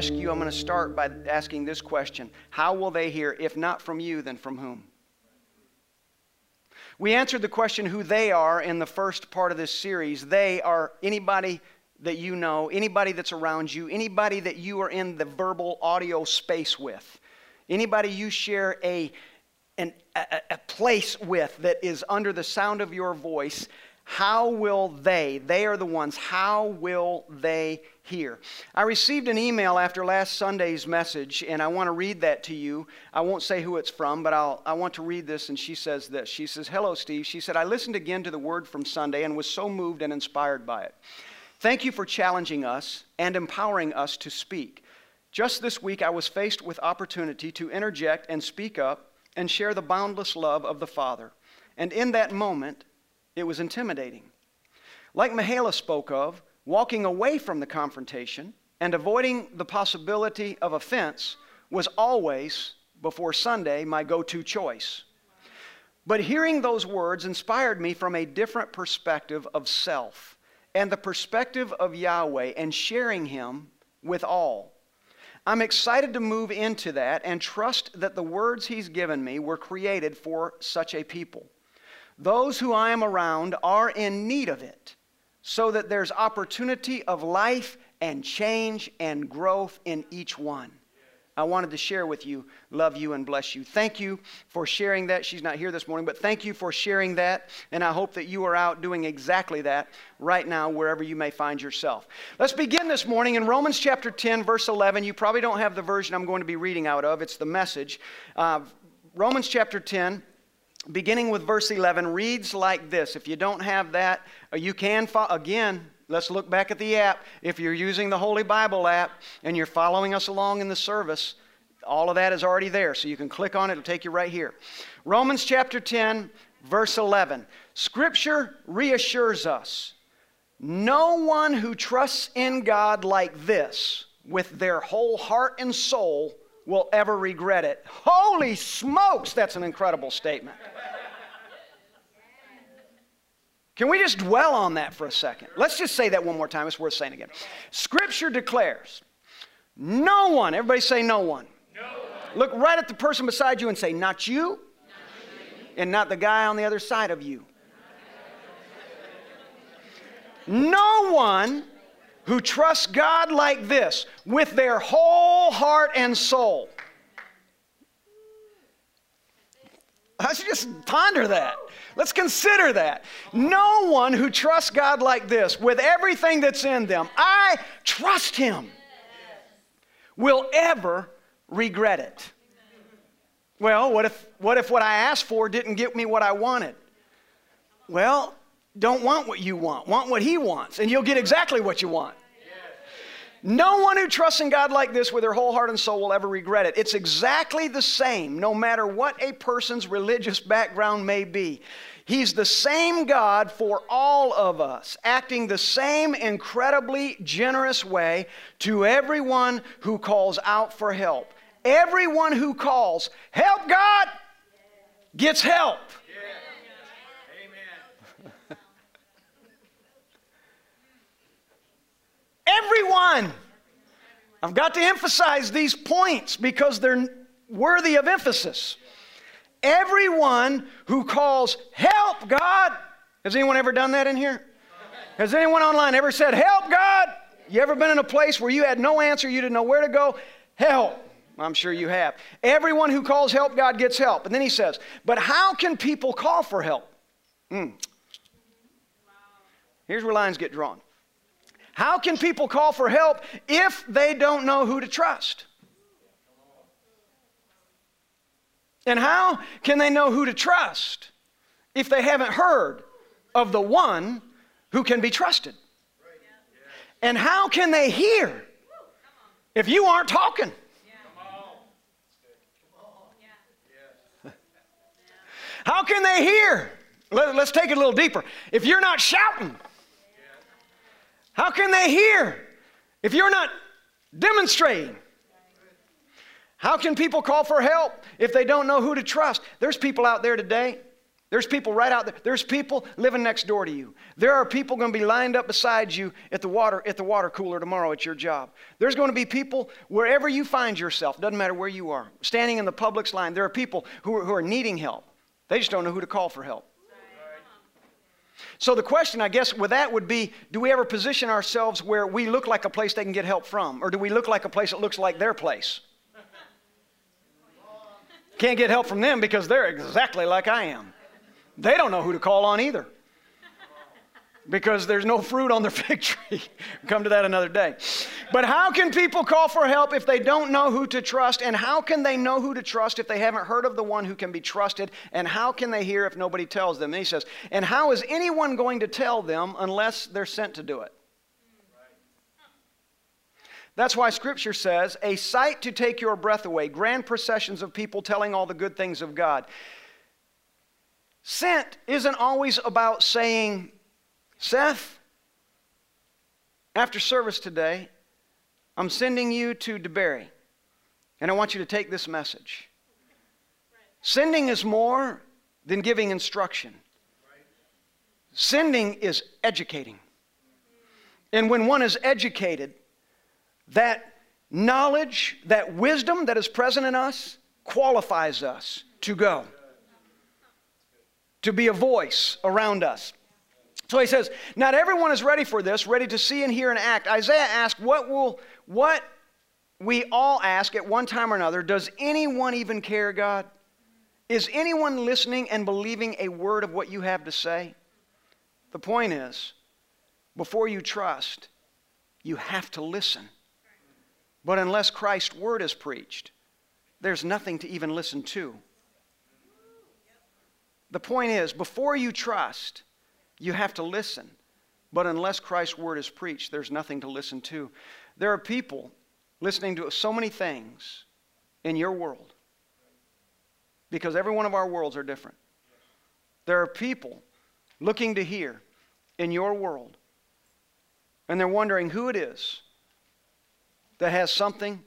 ask you, I'm going to start by asking this question How will they hear? If not from you, then from whom? We answered the question who they are in the first part of this series. They are anybody that you know, anybody that's around you, anybody that you are in the verbal audio space with, anybody you share a, an, a, a place with that is under the sound of your voice. How will they, they are the ones, how will they hear? I received an email after last Sunday's message, and I want to read that to you. I won't say who it's from, but I'll, I want to read this, and she says this. She says, Hello, Steve. She said, I listened again to the word from Sunday and was so moved and inspired by it. Thank you for challenging us and empowering us to speak. Just this week, I was faced with opportunity to interject and speak up and share the boundless love of the Father. And in that moment, it was intimidating. Like Mahala spoke of, walking away from the confrontation and avoiding the possibility of offense was always, before Sunday, my go to choice. But hearing those words inspired me from a different perspective of self and the perspective of Yahweh and sharing Him with all. I'm excited to move into that and trust that the words He's given me were created for such a people. Those who I am around are in need of it so that there's opportunity of life and change and growth in each one. I wanted to share with you, love you and bless you. Thank you for sharing that. She's not here this morning, but thank you for sharing that. And I hope that you are out doing exactly that right now, wherever you may find yourself. Let's begin this morning in Romans chapter 10, verse 11. You probably don't have the version I'm going to be reading out of, it's the message. Uh, Romans chapter 10 beginning with verse 11, reads like this. If you don't have that, uh, you can, fo- again, let's look back at the app. If you're using the Holy Bible app and you're following us along in the service, all of that is already there. So you can click on it, it'll take you right here. Romans chapter 10, verse 11. Scripture reassures us no one who trusts in God like this with their whole heart and soul will ever regret it. Holy smokes, that's an incredible statement. Can we just dwell on that for a second? Let's just say that one more time. It's worth saying again. Scripture declares no one, everybody say no one. Look right at the person beside you and say, not you, not and not the guy on the other side of you. No one who trust God like this with their whole heart and soul. Let's just ponder that. Let's consider that. No one who trusts God like this with everything that's in them, I trust Him, will ever regret it. Well, what if, what if what I asked for didn't get me what I wanted? Well, don't want what you want. Want what He wants, and you'll get exactly what you want. No one who trusts in God like this with their whole heart and soul will ever regret it. It's exactly the same, no matter what a person's religious background may be. He's the same God for all of us, acting the same incredibly generous way to everyone who calls out for help. Everyone who calls, Help God, gets help. Everyone. I've got to emphasize these points because they're worthy of emphasis. Everyone who calls, Help God. Has anyone ever done that in here? Has anyone online ever said, Help God? You ever been in a place where you had no answer, you didn't know where to go? Help. I'm sure you have. Everyone who calls help God gets help. And then he says, But how can people call for help? Mm. Here's where lines get drawn. How can people call for help if they don't know who to trust? And how can they know who to trust if they haven't heard of the one who can be trusted? And how can they hear if you aren't talking? How can they hear? Let, us take it a little deeper. If you're not shouting, how can they hear if you're not demonstrating? How can people call for help if they don't know who to trust? There's people out there today There's people right out there. There's people living next door to you. There are people going to be lined up beside you at the water at the water cooler tomorrow at your job. There's going to be people wherever you find yourself, doesn't matter where you are, standing in the Publix line. There are people who are, who are needing help. They just don't know who to call for help. So the question, I guess, with that would be do we ever position ourselves where we look like a place they can get help from? Or do we look like a place that looks like their place? Can't get help from them because they're exactly like I am. They don't know who to call on either because there's no fruit on their fig tree. Come to that another day. But how can people call for help if they don't know who to trust? And how can they know who to trust if they haven't heard of the one who can be trusted? And how can they hear if nobody tells them? And he says, And how is anyone going to tell them unless they're sent to do it? That's why Scripture says, a sight to take your breath away, grand processions of people telling all the good things of God. Sent isn't always about saying, Seth, after service today, I'm sending you to DeBerry, and I want you to take this message. Sending is more than giving instruction. Sending is educating. And when one is educated, that knowledge, that wisdom that is present in us qualifies us to go to be a voice around us. So he says, Not everyone is ready for this, ready to see and hear and act. Isaiah asked, What will, what we all ask at one time or another, does anyone even care, God? Is anyone listening and believing a word of what you have to say? The point is, before you trust, you have to listen. But unless Christ's word is preached, there's nothing to even listen to. The point is, before you trust, you have to listen. But unless Christ's word is preached, there's nothing to listen to. There are people listening to so many things in your world because every one of our worlds are different. There are people looking to hear in your world, and they're wondering who it is that has something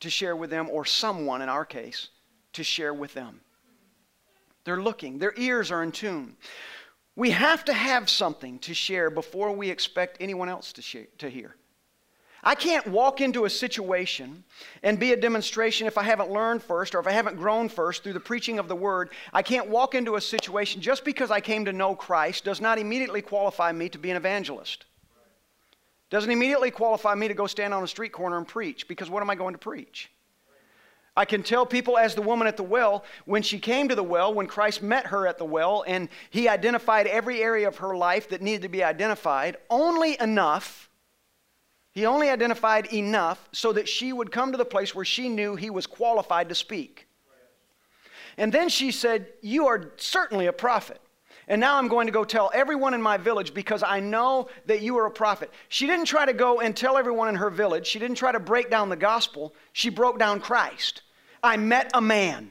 to share with them, or someone, in our case, to share with them. They're looking, their ears are in tune. We have to have something to share before we expect anyone else to, share, to hear. I can't walk into a situation and be a demonstration if I haven't learned first or if I haven't grown first through the preaching of the word. I can't walk into a situation just because I came to know Christ does not immediately qualify me to be an evangelist. Doesn't immediately qualify me to go stand on a street corner and preach because what am I going to preach? I can tell people, as the woman at the well, when she came to the well, when Christ met her at the well, and he identified every area of her life that needed to be identified, only enough, he only identified enough so that she would come to the place where she knew he was qualified to speak. And then she said, You are certainly a prophet. And now I'm going to go tell everyone in my village because I know that you are a prophet. She didn't try to go and tell everyone in her village. She didn't try to break down the gospel. She broke down Christ. I met a man.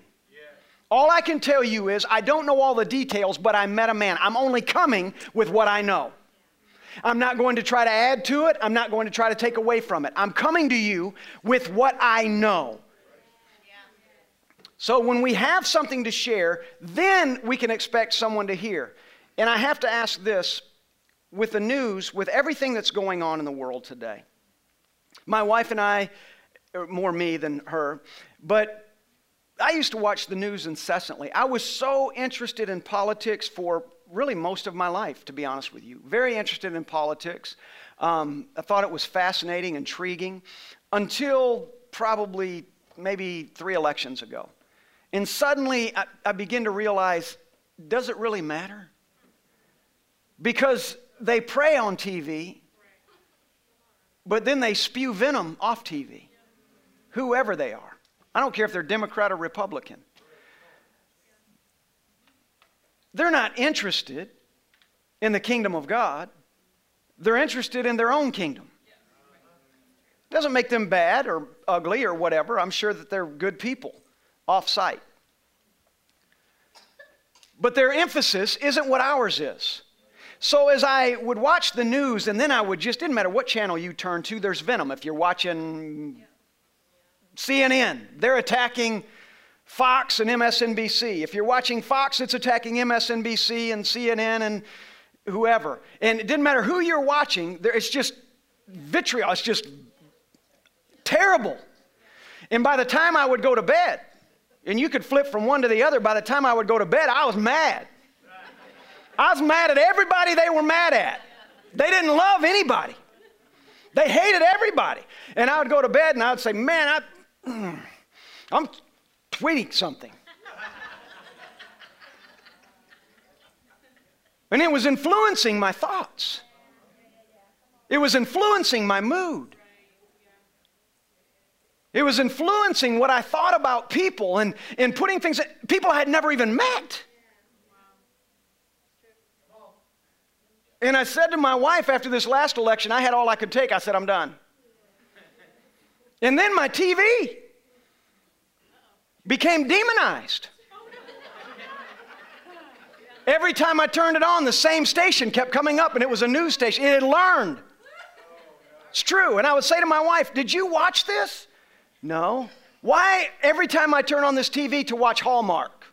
All I can tell you is I don't know all the details, but I met a man. I'm only coming with what I know. I'm not going to try to add to it. I'm not going to try to take away from it. I'm coming to you with what I know. So when we have something to share, then we can expect someone to hear. And I have to ask this with the news, with everything that's going on in the world today. My wife and I, more me than her, but I used to watch the news incessantly. I was so interested in politics for really most of my life, to be honest with you. Very interested in politics. Um, I thought it was fascinating, intriguing, until probably maybe three elections ago. And suddenly I, I begin to realize does it really matter? Because they pray on TV, but then they spew venom off TV, whoever they are. I don't care if they're Democrat or Republican. They're not interested in the kingdom of God, they're interested in their own kingdom. Doesn't make them bad or ugly or whatever. I'm sure that they're good people off site. But their emphasis isn't what ours is. So as I would watch the news, and then I would just, didn't matter what channel you turn to, there's venom. If you're watching CNN. They're attacking Fox and MSNBC. If you're watching Fox, it's attacking MSNBC and CNN and whoever. And it didn't matter who you're watching, it's just vitriol, it's just terrible. And by the time I would go to bed, and you could flip from one to the other, by the time I would go to bed, I was mad. I was mad at everybody they were mad at. They didn't love anybody. They hated everybody. And I would go to bed and I would say, Man, I, I'm tweeting something. And it was influencing my thoughts, it was influencing my mood. It was influencing what I thought about people and, and putting things that people I had never even met. And I said to my wife after this last election, I had all I could take. I said, I'm done. And then my TV became demonized. Every time I turned it on, the same station kept coming up, and it was a news station. It had learned. It's true. And I would say to my wife, Did you watch this? No. Why every time I turn on this TV to watch Hallmark?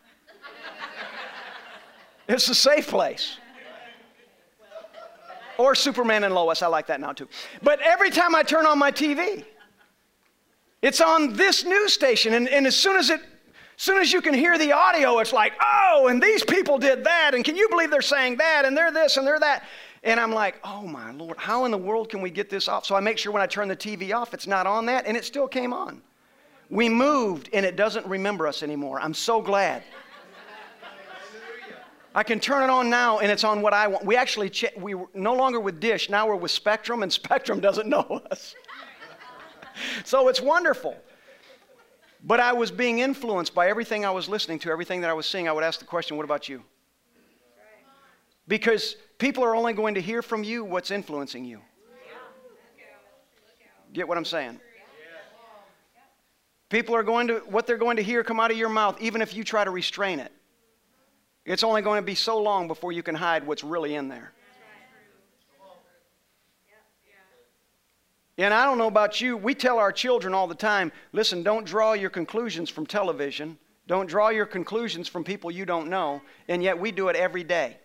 it's a safe place. Or Superman and Lois, I like that now too. But every time I turn on my TV, it's on this news station, and, and as soon as it as soon as you can hear the audio, it's like, oh, and these people did that, and can you believe they're saying that, and they're this, and they're that. And I'm like, oh my Lord, how in the world can we get this off? So I make sure when I turn the TV off, it's not on that, and it still came on. We moved, and it doesn't remember us anymore. I'm so glad. I can turn it on now, and it's on what I want. We actually, we were no longer with Dish, now we're with Spectrum, and Spectrum doesn't know us. so it's wonderful. But I was being influenced by everything I was listening to, everything that I was seeing. I would ask the question, what about you? Because people are only going to hear from you what's influencing you. Get what I'm saying? People are going to, what they're going to hear come out of your mouth, even if you try to restrain it. It's only going to be so long before you can hide what's really in there. And I don't know about you, we tell our children all the time listen, don't draw your conclusions from television, don't draw your conclusions from people you don't know, and yet we do it every day.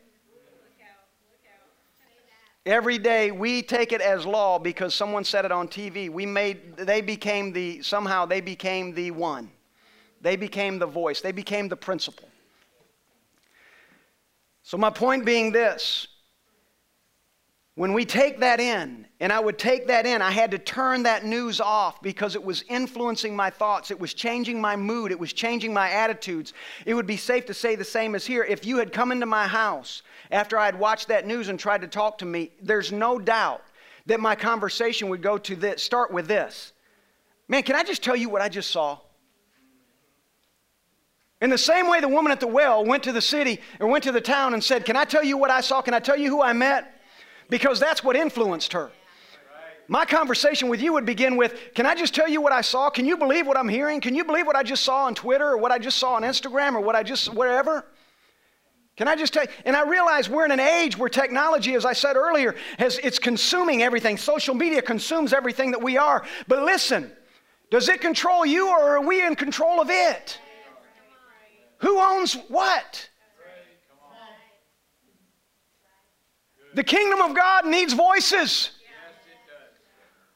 Every day we take it as law because someone said it on TV. We made they became the somehow they became the one. They became the voice. They became the principle. So my point being this, when we take that in, and I would take that in, I had to turn that news off because it was influencing my thoughts. It was changing my mood. It was changing my attitudes. It would be safe to say the same as here. If you had come into my house after I had watched that news and tried to talk to me, there's no doubt that my conversation would go to this, start with this. Man, can I just tell you what I just saw? In the same way the woman at the well went to the city or went to the town and said, Can I tell you what I saw? Can I tell you who I met? Because that's what influenced her. My conversation with you would begin with Can I just tell you what I saw? Can you believe what I'm hearing? Can you believe what I just saw on Twitter or what I just saw on Instagram or what I just, wherever? Can I just tell you? And I realize we're in an age where technology, as I said earlier, has, it's consuming everything. Social media consumes everything that we are. But listen, does it control you or are we in control of it? Who owns what? The kingdom of God needs voices.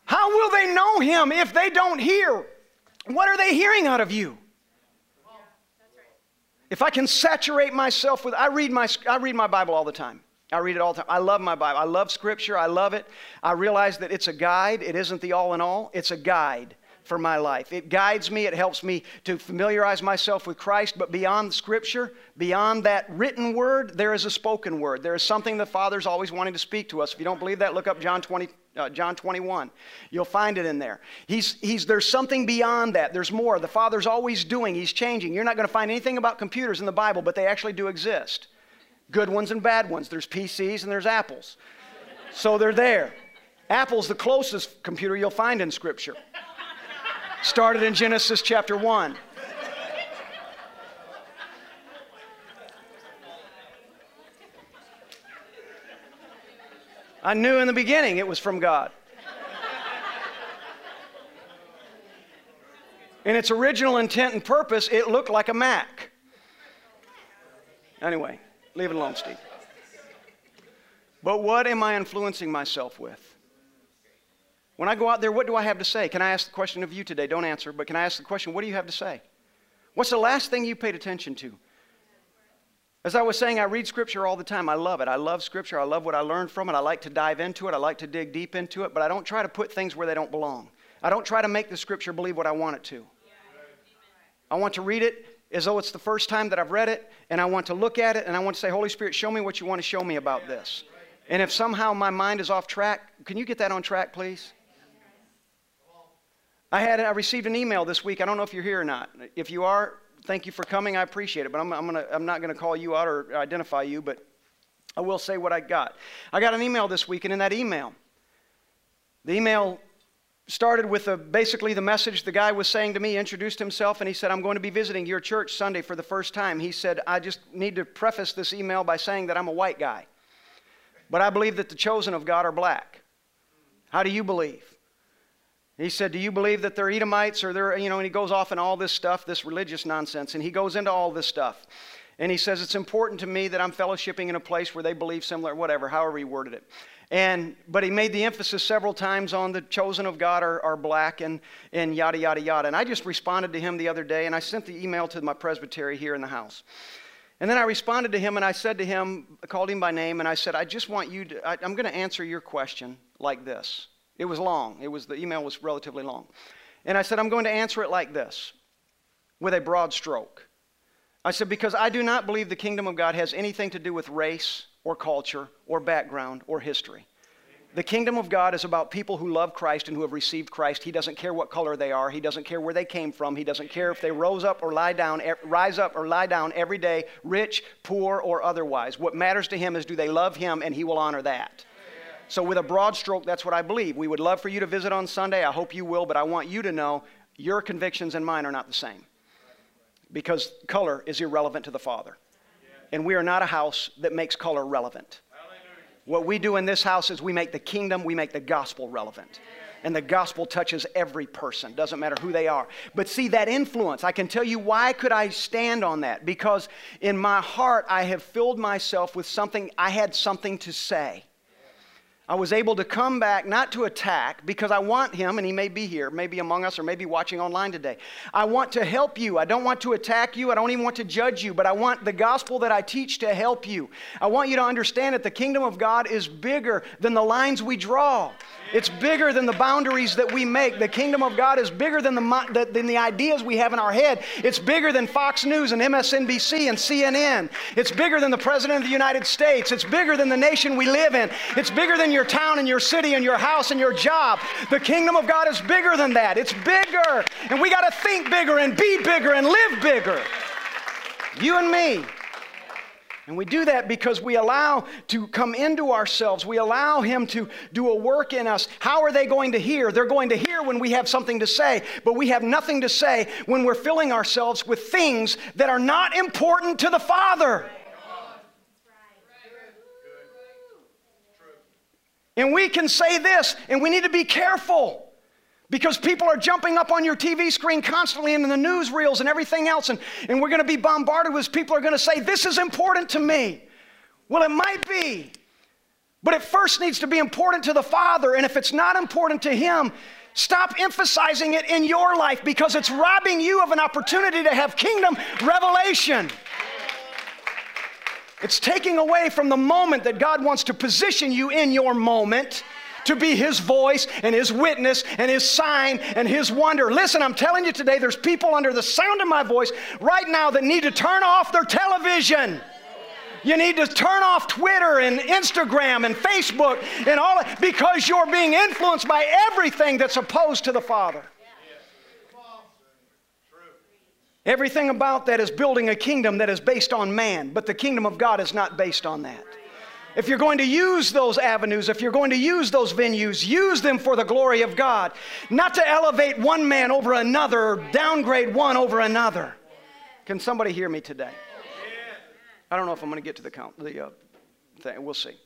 How will they know him if they don't hear? What are they hearing out of you? If I can saturate myself with, I read my, I read my Bible all the time. I read it all the time. I love my Bible. I love Scripture. I love it. I realize that it's a guide. It isn't the all in all, it's a guide for my life. It guides me, it helps me to familiarize myself with Christ, but beyond Scripture, beyond that written word, there is a spoken word. There is something the Father's always wanting to speak to us. If you don't believe that, look up John 20. Uh, John 21. You'll find it in there. He's, he's, there's something beyond that. There's more. The Father's always doing, He's changing. You're not going to find anything about computers in the Bible, but they actually do exist. Good ones and bad ones. There's PCs and there's apples. So they're there. Apple's the closest computer you'll find in Scripture started in Genesis chapter 1. I knew in the beginning it was from God. In its original intent and purpose, it looked like a Mac. Anyway, leave it alone, Steve. But what am I influencing myself with? When I go out there, what do I have to say? Can I ask the question of you today? Don't answer, but can I ask the question, what do you have to say? What's the last thing you paid attention to? As I was saying, I read Scripture all the time. I love it. I love Scripture. I love what I learned from it. I like to dive into it. I like to dig deep into it, but I don't try to put things where they don't belong. I don't try to make the Scripture believe what I want it to. I want to read it as though it's the first time that I've read it, and I want to look at it, and I want to say, Holy Spirit, show me what you want to show me about this. And if somehow my mind is off track, can you get that on track, please? I had I received an email this week. I don't know if you're here or not. If you are, thank you for coming. I appreciate it. But I'm, I'm, gonna, I'm not going to call you out or identify you, but I will say what I got. I got an email this week, and in that email, the email started with a, basically the message the guy was saying to me, introduced himself, and he said, I'm going to be visiting your church Sunday for the first time. He said, I just need to preface this email by saying that I'm a white guy, but I believe that the chosen of God are black. How do you believe? He said, Do you believe that they're Edomites or they're, you know, and he goes off in all this stuff, this religious nonsense, and he goes into all this stuff. And he says, It's important to me that I'm fellowshipping in a place where they believe similar, whatever, however he worded it. And, but he made the emphasis several times on the chosen of God are, are black and, and yada, yada, yada. And I just responded to him the other day, and I sent the email to my presbytery here in the house. And then I responded to him, and I said to him, I called him by name, and I said, I just want you to, I, I'm going to answer your question like this. It was long. It was, the email was relatively long. And I said, I'm going to answer it like this with a broad stroke. I said, because I do not believe the kingdom of God has anything to do with race or culture or background or history. The kingdom of God is about people who love Christ and who have received Christ. He doesn't care what color they are. He doesn't care where they came from. He doesn't care if they rose up or lie down, rise up or lie down every day, rich, poor, or otherwise. What matters to him is do they love him and he will honor that. So, with a broad stroke, that's what I believe. We would love for you to visit on Sunday. I hope you will, but I want you to know your convictions and mine are not the same because color is irrelevant to the Father. And we are not a house that makes color relevant. What we do in this house is we make the kingdom, we make the gospel relevant. And the gospel touches every person, doesn't matter who they are. But see that influence, I can tell you why could I stand on that? Because in my heart I have filled myself with something I had something to say. I was able to come back, not to attack, because I want him, and he may be here, maybe among us, or maybe watching online today. I want to help you. I don't want to attack you. I don't even want to judge you, but I want the gospel that I teach to help you. I want you to understand that the kingdom of God is bigger than the lines we draw. It's bigger than the boundaries that we make. The kingdom of God is bigger than the, than the ideas we have in our head. It's bigger than Fox News and MSNBC and CNN. It's bigger than the President of the United States. It's bigger than the nation we live in. It's bigger than your town and your city and your house and your job. The kingdom of God is bigger than that. It's bigger. And we got to think bigger and be bigger and live bigger. You and me. And we do that because we allow to come into ourselves. We allow Him to do a work in us. How are they going to hear? They're going to hear when we have something to say, but we have nothing to say when we're filling ourselves with things that are not important to the Father. And we can say this, and we need to be careful. Because people are jumping up on your TV screen constantly and in the newsreels and everything else, and, and we're going to be bombarded with people are going to say, This is important to me. Well, it might be, but it first needs to be important to the Father, and if it's not important to Him, stop emphasizing it in your life because it's robbing you of an opportunity to have kingdom revelation. It's taking away from the moment that God wants to position you in your moment to be His voice and His witness and His sign and His wonder. Listen, I'm telling you today, there's people under the sound of my voice right now that need to turn off their television. You need to turn off Twitter and Instagram and Facebook and all that because you're being influenced by everything that's opposed to the Father. Everything about that is building a kingdom that is based on man, but the kingdom of God is not based on that. If you're going to use those avenues, if you're going to use those venues, use them for the glory of God, not to elevate one man over another or downgrade one over another. Can somebody hear me today? I don't know if I'm going to get to the count, the uh, thing. We'll see.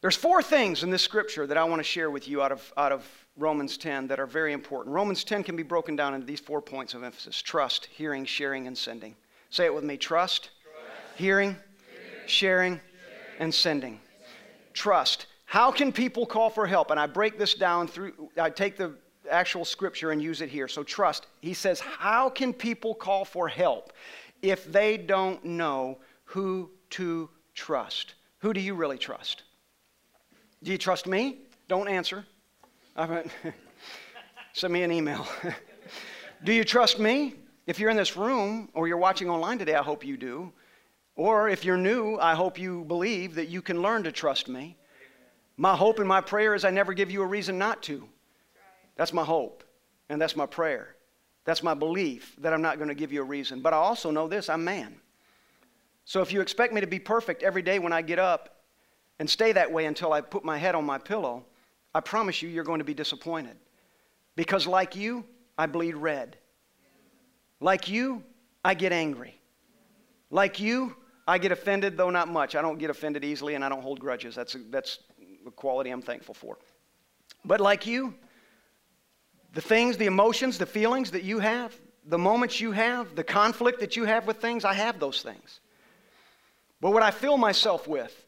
There's four things in this scripture that I want to share with you out of, out of Romans 10 that are very important. Romans 10 can be broken down into these four points of emphasis trust, hearing, sharing, and sending. Say it with me trust, trust. Hearing, sharing, and sending. Trust. How can people call for help? And I break this down through, I take the actual scripture and use it here. So, trust. He says, How can people call for help if they don't know who to trust? Who do you really trust? Do you trust me? Don't answer. Send me an email. do you trust me? If you're in this room or you're watching online today, I hope you do. Or if you're new, I hope you believe that you can learn to trust me. My hope and my prayer is I never give you a reason not to. That's my hope, and that's my prayer. That's my belief that I'm not going to give you a reason. But I also know this I'm man. So if you expect me to be perfect every day when I get up and stay that way until I put my head on my pillow, I promise you, you're going to be disappointed. Because, like you, I bleed red. Like you, I get angry. Like you, I get offended, though not much. I don't get offended easily and I don't hold grudges. That's a, that's a quality I'm thankful for. But like you, the things, the emotions, the feelings that you have, the moments you have, the conflict that you have with things, I have those things. But what I fill myself with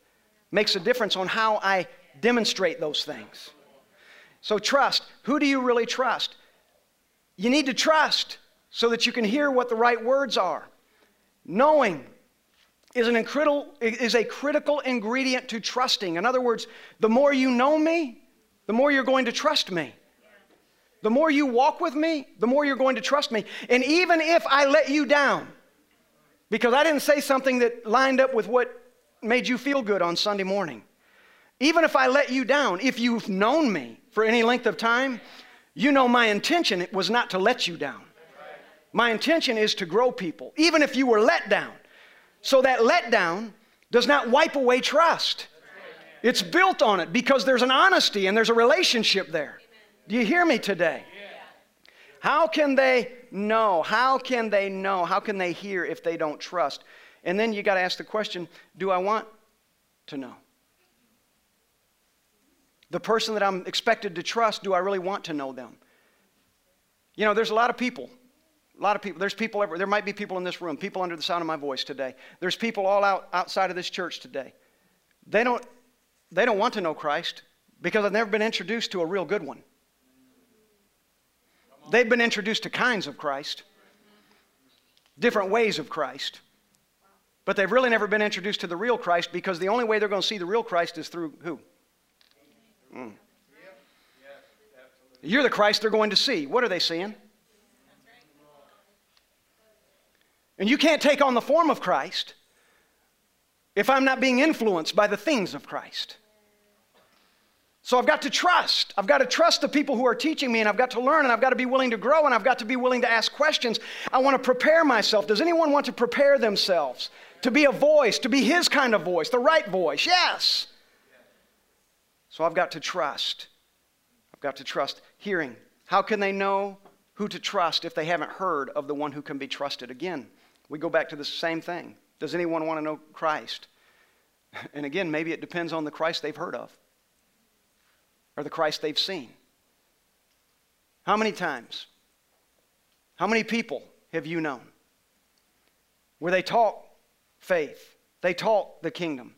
makes a difference on how I demonstrate those things. So, trust. Who do you really trust? You need to trust so that you can hear what the right words are. Knowing is, an critical, is a critical ingredient to trusting. In other words, the more you know me, the more you're going to trust me. The more you walk with me, the more you're going to trust me. And even if I let you down, because I didn't say something that lined up with what made you feel good on Sunday morning. Even if I let you down, if you've known me for any length of time, you know my intention was not to let you down. My intention is to grow people, even if you were let down. So that letdown does not wipe away trust. It's built on it because there's an honesty and there's a relationship there. Do you hear me today? How can they know? How can they know? How can they hear if they don't trust? And then you got to ask the question do I want to know? The person that I'm expected to trust, do I really want to know them? You know, there's a lot of people. A lot of people. There's people everywhere. There might be people in this room, people under the sound of my voice today. There's people all out outside of this church today. They don't, they don't want to know Christ because they've never been introduced to a real good one. They've been introduced to kinds of Christ, different ways of Christ. But they've really never been introduced to the real Christ because the only way they're going to see the real Christ is through who? Mm. You're the Christ they're going to see. What are they seeing? And you can't take on the form of Christ if I'm not being influenced by the things of Christ. So I've got to trust. I've got to trust the people who are teaching me, and I've got to learn, and I've got to be willing to grow, and I've got to be willing to ask questions. I want to prepare myself. Does anyone want to prepare themselves? to be a voice, to be his kind of voice, the right voice. Yes. So I've got to trust. I've got to trust. Hearing. How can they know who to trust if they haven't heard of the one who can be trusted? Again, we go back to the same thing. Does anyone want to know Christ? And again, maybe it depends on the Christ they've heard of or the Christ they've seen. How many times? How many people have you known where they talk faith. They taught the kingdom.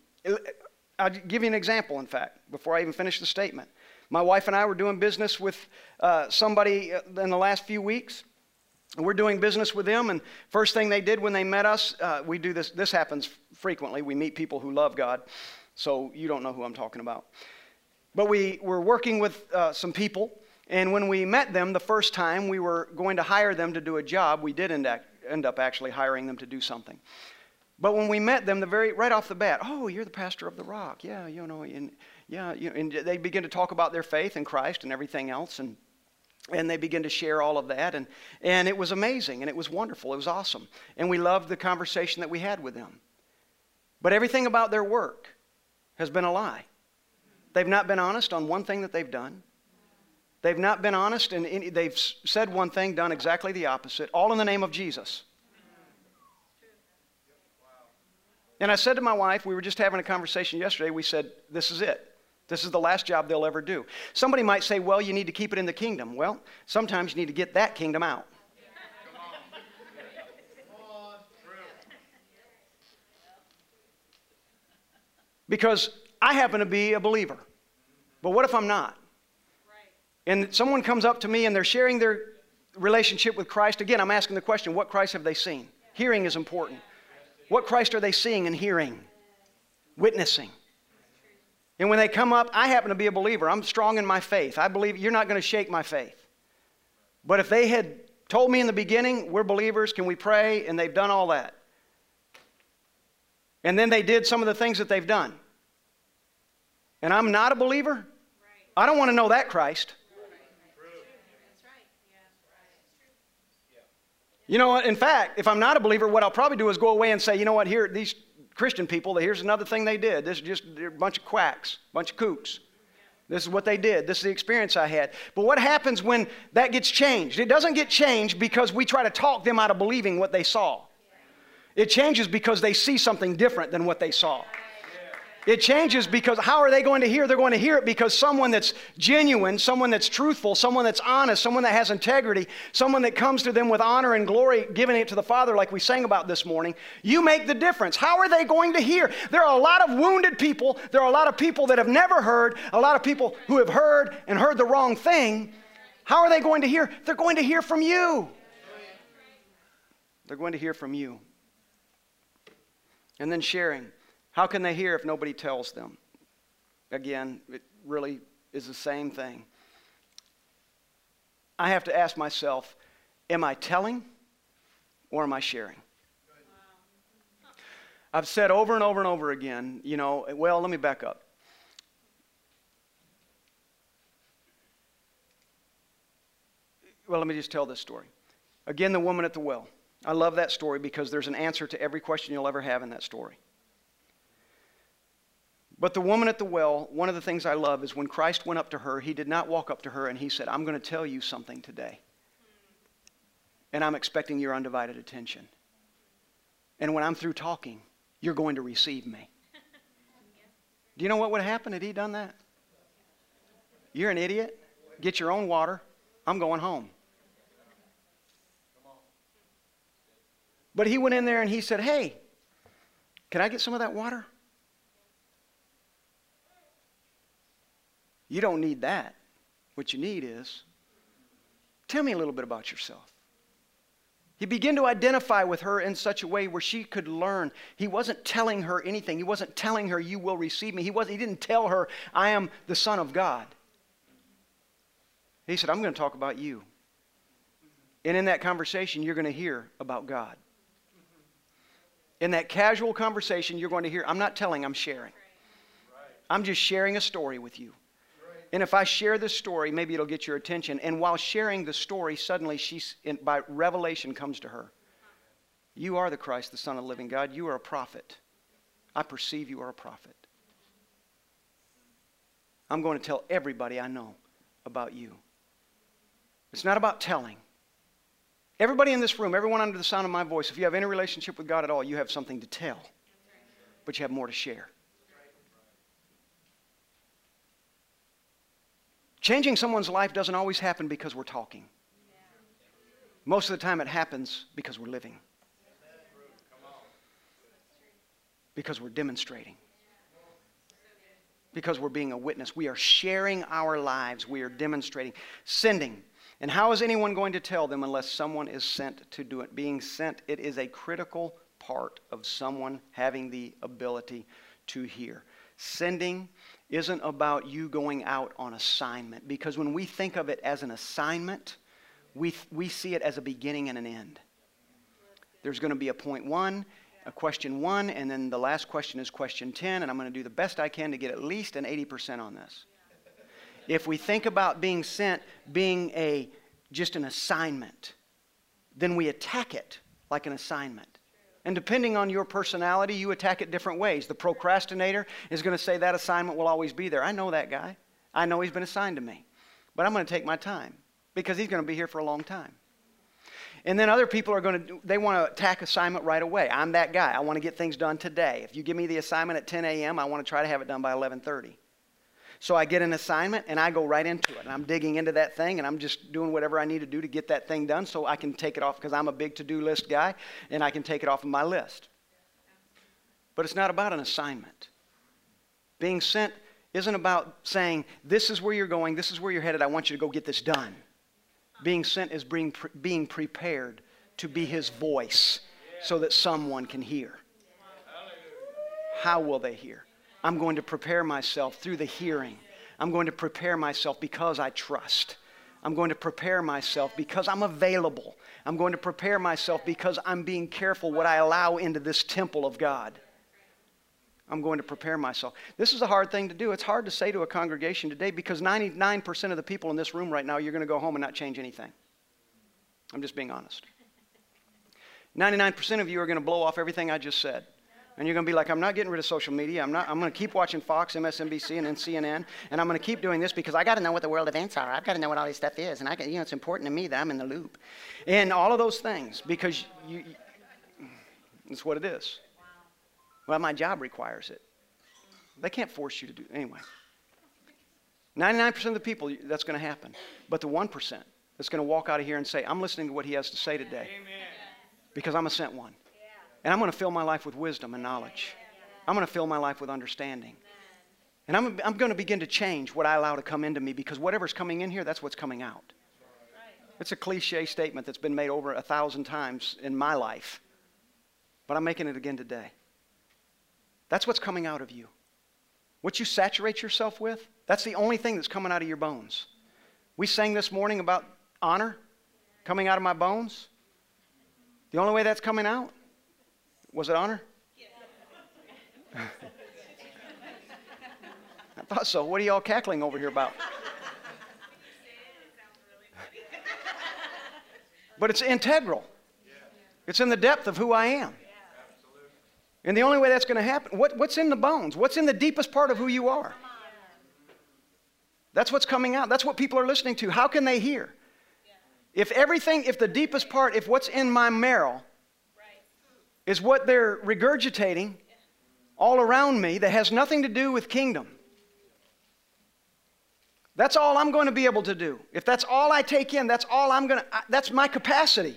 I'll give you an example, in fact, before I even finish the statement. My wife and I were doing business with uh, somebody uh, in the last few weeks. We're doing business with them, and first thing they did when they met us, uh, we do this. This happens frequently. We meet people who love God, so you don't know who I'm talking about. But we were working with uh, some people, and when we met them the first time, we were going to hire them to do a job. We did end, end up actually hiring them to do something. But when we met them, the very right off the bat, oh, you're the pastor of the Rock, yeah, you know, and yeah, you know, and they begin to talk about their faith in Christ and everything else, and and they begin to share all of that, and and it was amazing, and it was wonderful, it was awesome, and we loved the conversation that we had with them. But everything about their work has been a lie. They've not been honest on one thing that they've done. They've not been honest, and they've said one thing, done exactly the opposite, all in the name of Jesus. And I said to my wife, we were just having a conversation yesterday, we said, This is it. This is the last job they'll ever do. Somebody might say, well, you need to keep it in the kingdom. Well, sometimes you need to get that kingdom out. Because I happen to be a believer. But what if I'm not? And someone comes up to me and they're sharing their relationship with Christ. Again, I'm asking the question what Christ have they seen? Hearing is important. What Christ are they seeing and hearing? Witnessing. And when they come up, I happen to be a believer. I'm strong in my faith. I believe you're not going to shake my faith. But if they had told me in the beginning, we're believers, can we pray? And they've done all that. And then they did some of the things that they've done. And I'm not a believer? I don't want to know that Christ. You know what? In fact, if I'm not a believer, what I'll probably do is go away and say, you know what, here, these Christian people, here's another thing they did. This is just a bunch of quacks, a bunch of kooks. This is what they did. This is the experience I had. But what happens when that gets changed? It doesn't get changed because we try to talk them out of believing what they saw. It changes because they see something different than what they saw. It changes because how are they going to hear? They're going to hear it because someone that's genuine, someone that's truthful, someone that's honest, someone that has integrity, someone that comes to them with honor and glory, giving it to the Father, like we sang about this morning, you make the difference. How are they going to hear? There are a lot of wounded people. There are a lot of people that have never heard, a lot of people who have heard and heard the wrong thing. How are they going to hear? They're going to hear from you. They're going to hear from you. And then sharing. How can they hear if nobody tells them? Again, it really is the same thing. I have to ask myself am I telling or am I sharing? I've said over and over and over again, you know, well, let me back up. Well, let me just tell this story. Again, the woman at the well. I love that story because there's an answer to every question you'll ever have in that story. But the woman at the well, one of the things I love is when Christ went up to her, he did not walk up to her and he said, I'm going to tell you something today. And I'm expecting your undivided attention. And when I'm through talking, you're going to receive me. Do you know what would happen had he done that? You're an idiot. Get your own water. I'm going home. But he went in there and he said, Hey, can I get some of that water? You don't need that. What you need is tell me a little bit about yourself. He began to identify with her in such a way where she could learn. He wasn't telling her anything. He wasn't telling her, You will receive me. He, wasn't, he didn't tell her, I am the Son of God. He said, I'm going to talk about you. And in that conversation, you're going to hear about God. In that casual conversation, you're going to hear, I'm not telling, I'm sharing. I'm just sharing a story with you. And if I share this story, maybe it'll get your attention. And while sharing the story, suddenly she's in, by revelation comes to her. You are the Christ, the Son of the living God. You are a prophet. I perceive you are a prophet. I'm going to tell everybody I know about you. It's not about telling. Everybody in this room, everyone under the sound of my voice, if you have any relationship with God at all, you have something to tell, but you have more to share. Changing someone's life doesn't always happen because we're talking. Most of the time, it happens because we're living, because we're demonstrating, because we're being a witness. We are sharing our lives, we are demonstrating, sending. And how is anyone going to tell them unless someone is sent to do it? Being sent, it is a critical part of someone having the ability to hear. Sending isn't about you going out on assignment because when we think of it as an assignment, we, we see it as a beginning and an end. There's going to be a point one, a question one, and then the last question is question 10, and I'm going to do the best I can to get at least an 80% on this. If we think about being sent being a just an assignment, then we attack it like an assignment. And depending on your personality, you attack it different ways. The procrastinator is going to say that assignment will always be there. I know that guy. I know he's been assigned to me. But I'm going to take my time because he's going to be here for a long time. And then other people are going to, they want to attack assignment right away. I'm that guy. I want to get things done today. If you give me the assignment at 10 a.m., I want to try to have it done by 11.30. So I get an assignment and I go right into it. And I'm digging into that thing and I'm just doing whatever I need to do to get that thing done so I can take it off because I'm a big to do list guy and I can take it off of my list. But it's not about an assignment. Being sent isn't about saying, This is where you're going, this is where you're headed, I want you to go get this done. Being sent is being, being prepared to be his voice so that someone can hear. How will they hear? I'm going to prepare myself through the hearing. I'm going to prepare myself because I trust. I'm going to prepare myself because I'm available. I'm going to prepare myself because I'm being careful what I allow into this temple of God. I'm going to prepare myself. This is a hard thing to do. It's hard to say to a congregation today because 99% of the people in this room right now, you're going to go home and not change anything. I'm just being honest. 99% of you are going to blow off everything I just said. And you're going to be like, I'm not getting rid of social media. I'm, not, I'm going to keep watching Fox, MSNBC, and then CNN. And I'm going to keep doing this because I got to know what the world events are. I've got to know what all this stuff is. And I got, you know, it's important to me that I'm in the loop. And all of those things because you, you it's what it is. Well, my job requires it. They can't force you to do it. Anyway, 99% of the people, that's going to happen. But the 1% that's going to walk out of here and say, I'm listening to what he has to say today Amen. because I'm a sent one. And I'm going to fill my life with wisdom and knowledge. I'm going to fill my life with understanding. And I'm, I'm going to begin to change what I allow to come into me because whatever's coming in here, that's what's coming out. It's a cliche statement that's been made over a thousand times in my life. But I'm making it again today. That's what's coming out of you. What you saturate yourself with, that's the only thing that's coming out of your bones. We sang this morning about honor coming out of my bones. The only way that's coming out was it honor? I thought so. What are y'all cackling over here about? but it's integral. It's in the depth of who I am. And the only way that's going to happen, what, what's in the bones? What's in the deepest part of who you are? That's what's coming out. That's what people are listening to. How can they hear? If everything, if the deepest part, if what's in my marrow is what they're regurgitating all around me that has nothing to do with kingdom. That's all I'm going to be able to do. If that's all I take in, that's all I'm going to, that's my capacity.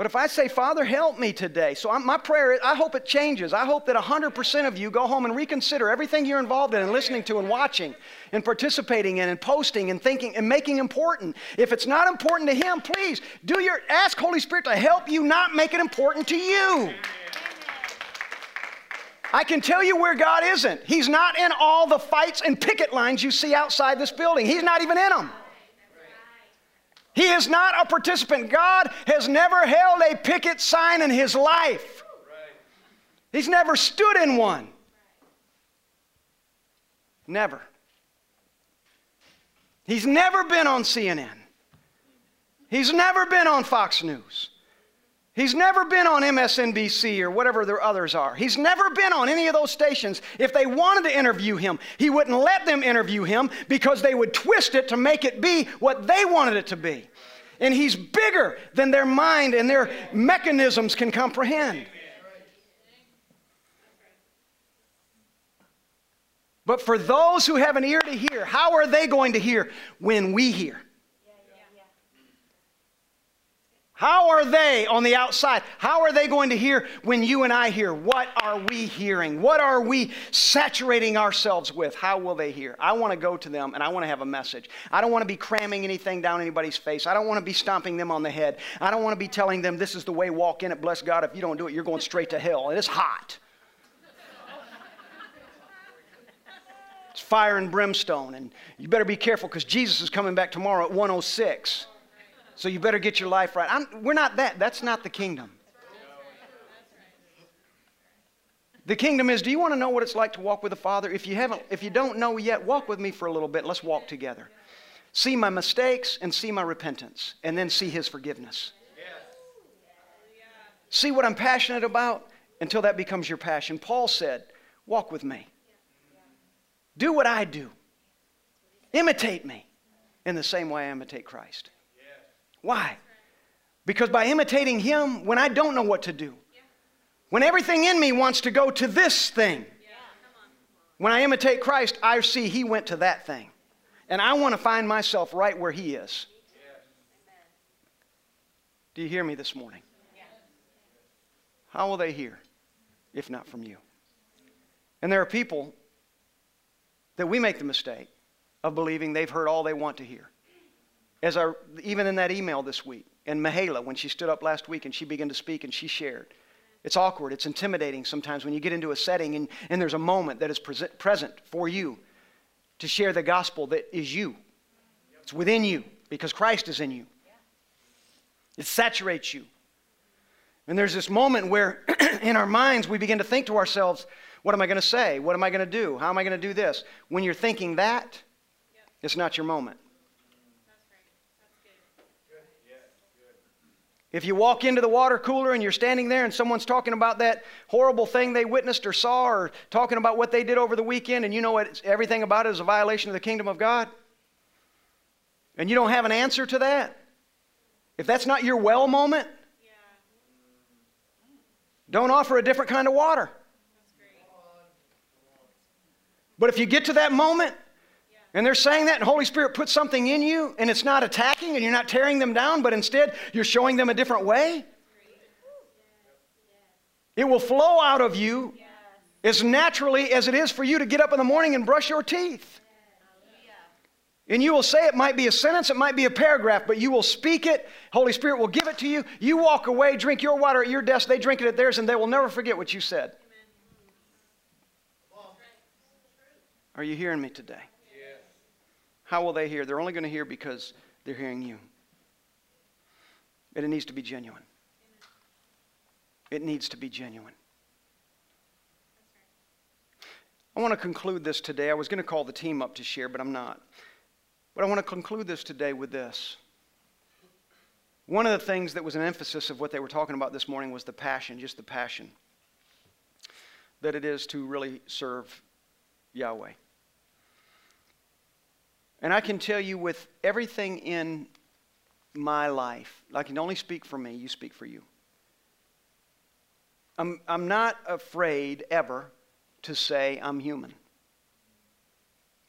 But if I say, Father, help me today, so I'm, my prayer, is I hope it changes. I hope that 100% of you go home and reconsider everything you're involved in and listening to and watching and participating in and posting and thinking and making important. If it's not important to Him, please do your, ask Holy Spirit to help you not make it important to you. I can tell you where God isn't. He's not in all the fights and picket lines you see outside this building. He's not even in them. He is not a participant. God has never held a picket sign in his life, He's never stood in one. Never. He's never been on CNN. He's never been on Fox News. He's never been on MSNBC or whatever the others are. He's never been on any of those stations. If they wanted to interview him, he wouldn't let them interview him because they would twist it to make it be what they wanted it to be. And he's bigger than their mind and their mechanisms can comprehend. But for those who have an ear to hear, how are they going to hear? When we hear. How are they on the outside? How are they going to hear when you and I hear? What are we hearing? What are we saturating ourselves with? How will they hear? I want to go to them and I want to have a message. I don't want to be cramming anything down anybody's face. I don't want to be stomping them on the head. I don't want to be telling them this is the way, walk in it, bless God. If you don't do it, you're going straight to hell. And it's hot. It's fire and brimstone. And you better be careful because Jesus is coming back tomorrow at 106. So you better get your life right. I'm, we're not that. That's not the kingdom. The kingdom is do you want to know what it's like to walk with the Father? If you haven't, if you don't know yet, walk with me for a little bit. Let's walk together. See my mistakes and see my repentance, and then see his forgiveness. See what I'm passionate about until that becomes your passion. Paul said, Walk with me. Do what I do. Imitate me in the same way I imitate Christ. Why? Because by imitating Him, when I don't know what to do, when everything in me wants to go to this thing, When I imitate Christ, I see He went to that thing. And I want to find myself right where He is. Do you hear me this morning? How will they hear if not from you? And there are people that we make the mistake of believing they've heard all they want to hear. As I, even in that email this week, and Mahala, when she stood up last week and she began to speak and she shared. It's awkward, it's intimidating sometimes when you get into a setting and, and there's a moment that is present, present for you to share the gospel that is you. It's within you because Christ is in you. It saturates you. And there's this moment where in our minds we begin to think to ourselves, what am I going to say? What am I going to do? How am I going to do this? When you're thinking that, it's not your moment. If you walk into the water cooler and you're standing there and someone's talking about that horrible thing they witnessed or saw or talking about what they did over the weekend and you know everything about it is a violation of the kingdom of God, and you don't have an answer to that, if that's not your well moment, don't offer a different kind of water. But if you get to that moment and they're saying that, and Holy Spirit puts something in you, and it's not attacking, and you're not tearing them down, but instead you're showing them a different way. It will flow out of you as naturally as it is for you to get up in the morning and brush your teeth. And you will say it might be a sentence, it might be a paragraph, but you will speak it. Holy Spirit will give it to you. You walk away, drink your water at your desk, they drink it at theirs, and they will never forget what you said. Are you hearing me today? How will they hear? They're only going to hear because they're hearing you. And it needs to be genuine. It needs to be genuine. I want to conclude this today. I was going to call the team up to share, but I'm not. But I want to conclude this today with this. One of the things that was an emphasis of what they were talking about this morning was the passion, just the passion that it is to really serve Yahweh. And I can tell you with everything in my life, I can only speak for me, you speak for you. I'm, I'm not afraid ever to say I'm human.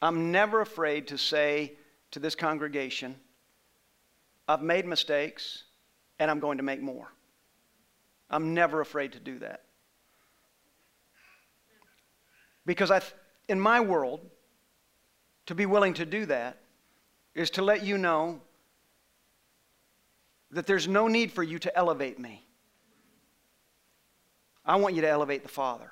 I'm never afraid to say to this congregation, I've made mistakes and I'm going to make more. I'm never afraid to do that. Because I, in my world, to be willing to do that is to let you know that there's no need for you to elevate me. I want you to elevate the Father.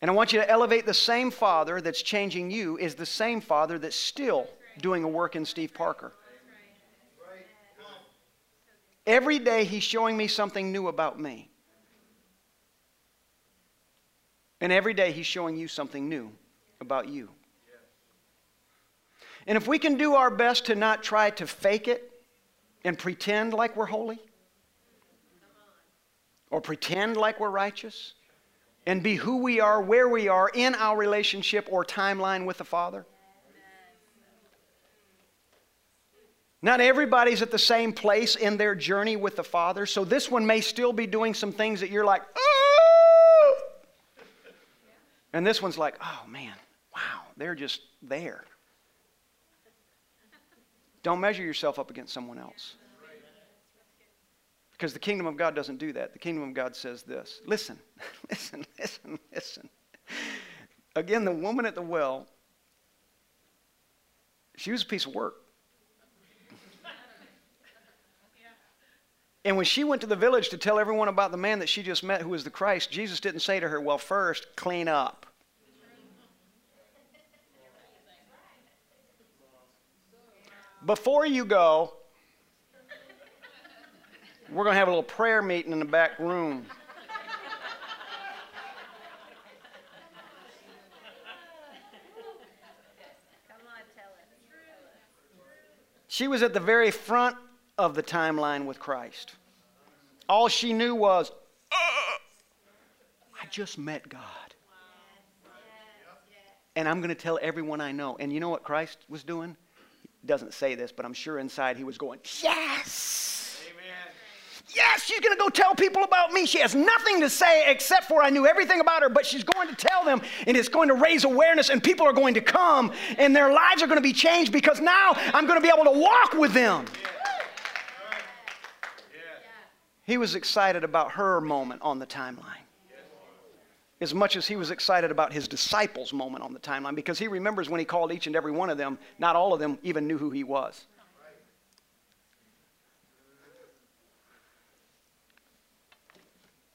And I want you to elevate the same Father that's changing you is the same Father that's still doing a work in Steve Parker. Every day he's showing me something new about me. And every day he's showing you something new about you. And if we can do our best to not try to fake it and pretend like we're holy, or pretend like we're righteous, and be who we are, where we are in our relationship or timeline with the Father. Not everybody's at the same place in their journey with the Father, so this one may still be doing some things that you're like, oh! And this one's like, oh man, wow, they're just there. Don't measure yourself up against someone else. Because the kingdom of God doesn't do that. The kingdom of God says this listen, listen, listen, listen. Again, the woman at the well, she was a piece of work. And when she went to the village to tell everyone about the man that she just met who was the Christ, Jesus didn't say to her, Well, first, clean up. Before you go, we're going to have a little prayer meeting in the back room. She was at the very front of the timeline with Christ. All she knew was, uh, I just met God. And I'm going to tell everyone I know. And you know what Christ was doing? Doesn't say this, but I'm sure inside he was going, Yes! Amen. Yes, she's going to go tell people about me. She has nothing to say except for I knew everything about her, but she's going to tell them, and it's going to raise awareness, and people are going to come, and their lives are going to be changed because now I'm going to be able to walk with them. He was excited about her moment on the timeline as much as he was excited about his disciples' moment on the timeline because he remembers when he called each and every one of them, not all of them even knew who he was.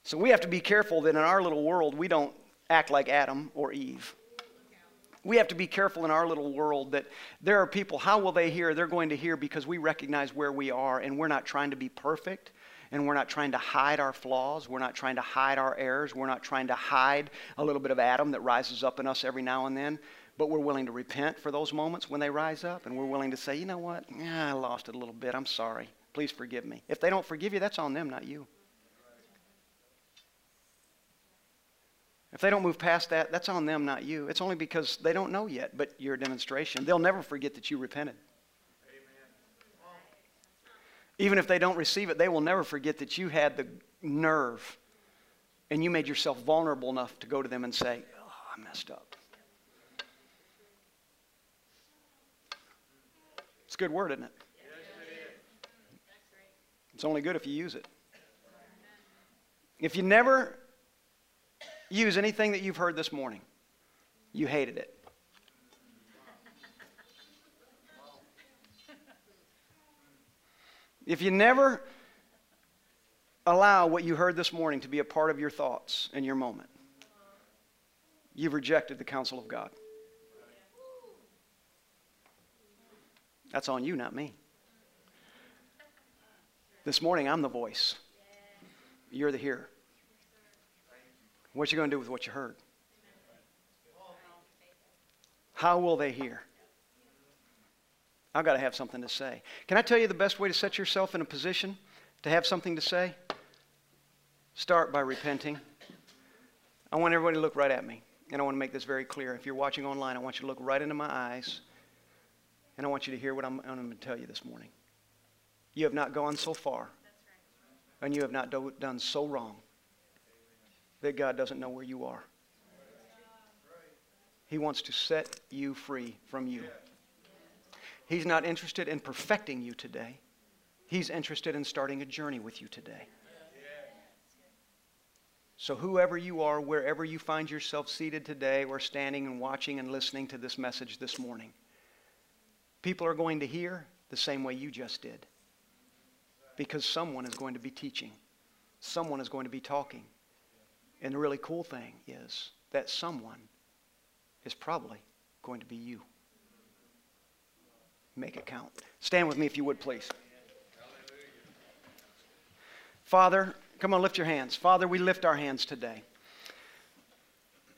So we have to be careful that in our little world we don't act like Adam or Eve. We have to be careful in our little world that there are people, how will they hear? They're going to hear because we recognize where we are and we're not trying to be perfect and we're not trying to hide our flaws. We're not trying to hide our errors. We're not trying to hide a little bit of Adam that rises up in us every now and then. But we're willing to repent for those moments when they rise up, and we're willing to say, you know what? Yeah, I lost it a little bit. I'm sorry. Please forgive me. If they don't forgive you, that's on them, not you. If they don't move past that, that's on them, not you. It's only because they don't know yet, but you're a demonstration. They'll never forget that you repented. Even if they don't receive it, they will never forget that you had the nerve and you made yourself vulnerable enough to go to them and say, oh, I messed up. It's a good word, isn't it? It's only good if you use it. If you never use anything that you've heard this morning, you hated it. If you never allow what you heard this morning to be a part of your thoughts and your moment, you've rejected the counsel of God. That's on you, not me. This morning, I'm the voice. You're the hearer. What you going to do with what you heard? How will they hear? I've got to have something to say. Can I tell you the best way to set yourself in a position to have something to say? Start by repenting. I want everybody to look right at me. And I want to make this very clear. If you're watching online, I want you to look right into my eyes. And I want you to hear what I'm, I'm going to tell you this morning. You have not gone so far. And you have not do, done so wrong that God doesn't know where you are. He wants to set you free from you. He's not interested in perfecting you today. He's interested in starting a journey with you today. So, whoever you are, wherever you find yourself seated today, or standing and watching and listening to this message this morning, people are going to hear the same way you just did. Because someone is going to be teaching, someone is going to be talking. And the really cool thing is that someone is probably going to be you. Make it count. Stand with me if you would, please. Father, come on, lift your hands. Father, we lift our hands today.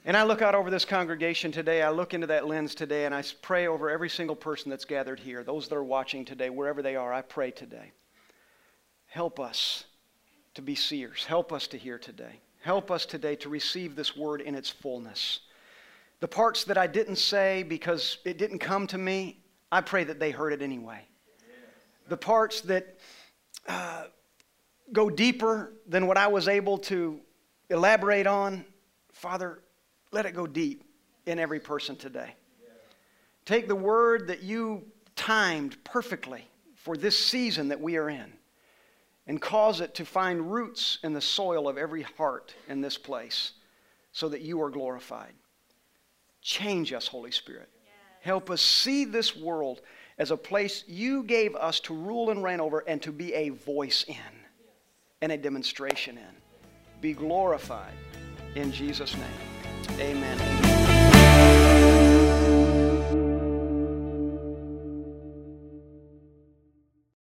And I look out over this congregation today. I look into that lens today, and I pray over every single person that's gathered here, those that are watching today, wherever they are. I pray today. Help us to be seers. Help us to hear today. Help us today to receive this word in its fullness. The parts that I didn't say because it didn't come to me, I pray that they heard it anyway. The parts that uh, go deeper than what I was able to elaborate on, Father, let it go deep in every person today. Take the word that you timed perfectly for this season that we are in and cause it to find roots in the soil of every heart in this place so that you are glorified. Change us, Holy Spirit. Help us see this world as a place you gave us to rule and reign over and to be a voice in and a demonstration in. Be glorified in Jesus' name. Amen.